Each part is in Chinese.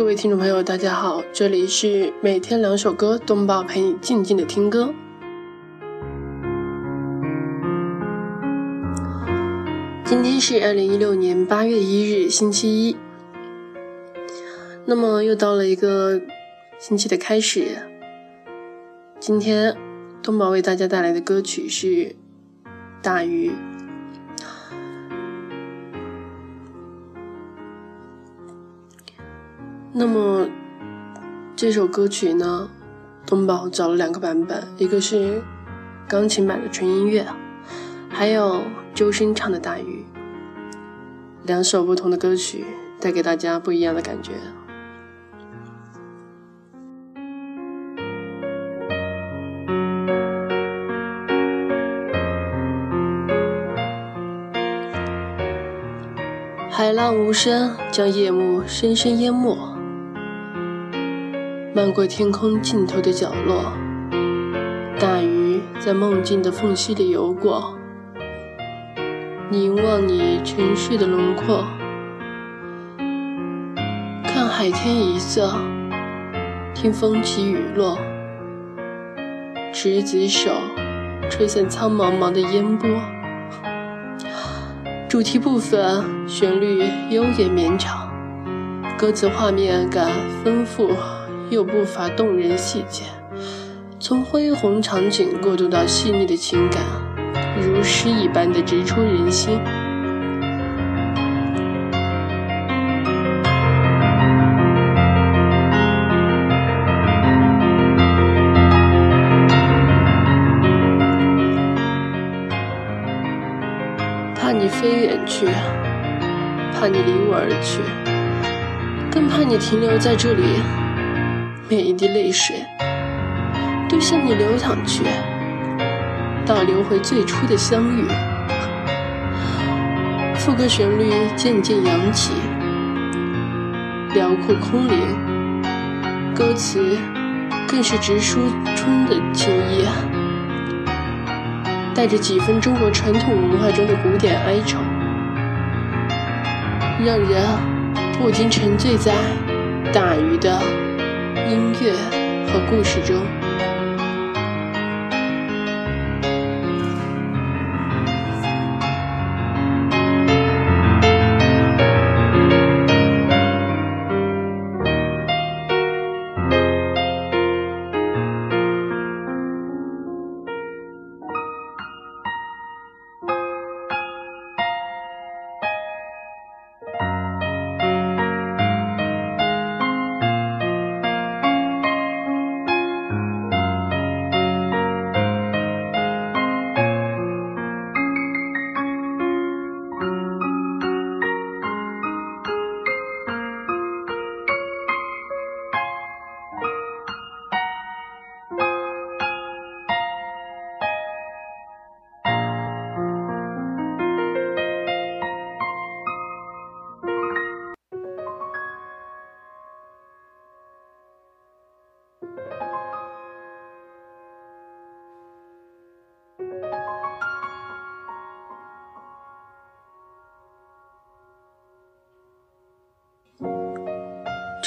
各位听众朋友，大家好，这里是每天两首歌，东宝陪你静静的听歌。今天是二零一六年八月一日，星期一。那么又到了一个星期的开始。今天东宝为大家带来的歌曲是《大鱼》。那么这首歌曲呢，东宝找了两个版本，一个是钢琴版的纯音乐，还有周深唱的《大鱼》，两首不同的歌曲带给大家不一样的感觉。海浪无声，将夜幕深深淹没。漫过天空尽头的角落，大鱼在梦境的缝隙里游过，凝望你沉睡的轮廓，看海天一色，听风起雨落，执子手，吹散苍茫茫的烟波。主题部分旋律悠远绵长，歌词画面感丰富。又不乏动人细节，从恢宏场景过渡到细腻的情感，如诗一般的直戳人心。怕你飞远去，怕你离我而去，更怕你停留在这里。每一滴泪水都向你流淌去，倒流回最初的相遇。副歌旋律渐渐扬起，辽阔空灵，歌词更是直抒春的情意，带着几分中国传统文化中的古典哀愁，让人不禁沉醉在大鱼的。音乐和故事中。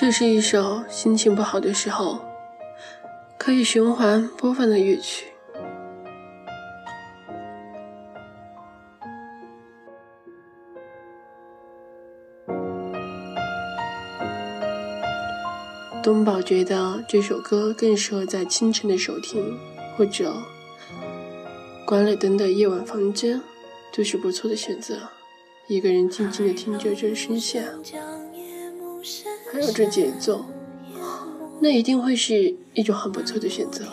这是一首心情不好的时候可以循环播放的乐曲。东宝觉得这首歌更适合在清晨的时候听，或者关了灯的夜晚房间，都是不错的选择。一个人静静的听着这声线。还有这节奏，那一定会是一种很不错的选择。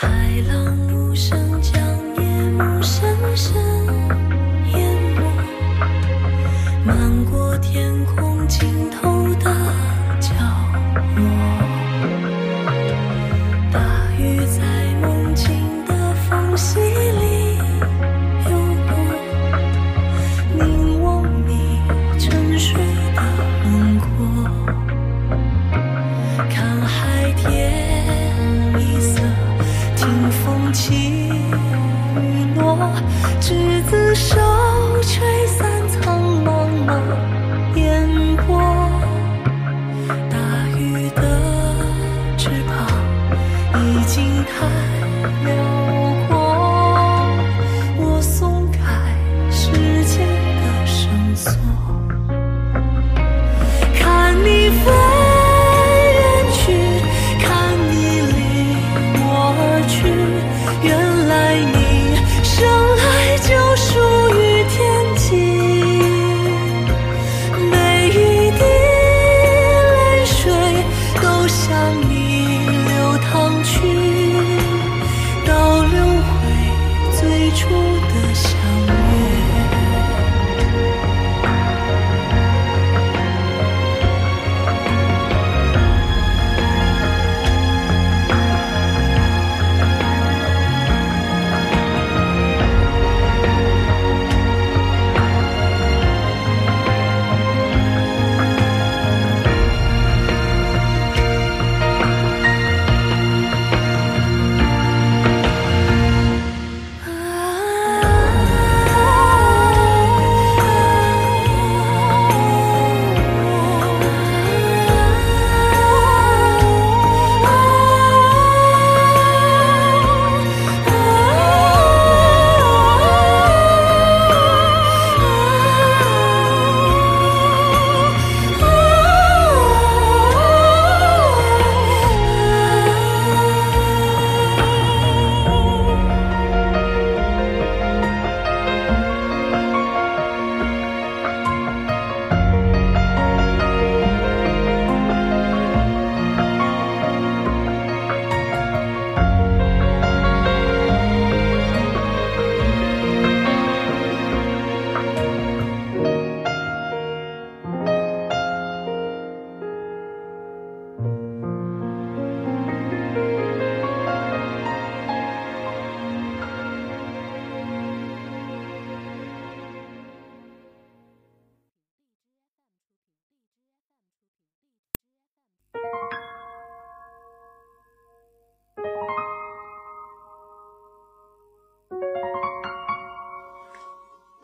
海浪无声将夜幕深深淹没漫过天空尽头的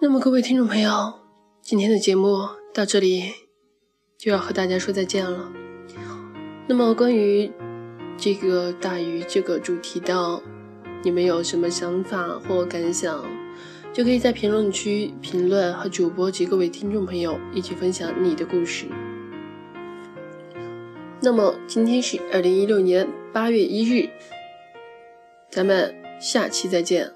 那么各位听众朋友，今天的节目到这里就要和大家说再见了。那么关于这个大鱼这个主题的，你们有什么想法或感想，就可以在评论区评论，和主播及各位听众朋友一起分享你的故事。那么今天是二零一六年八月一日，咱们下期再见。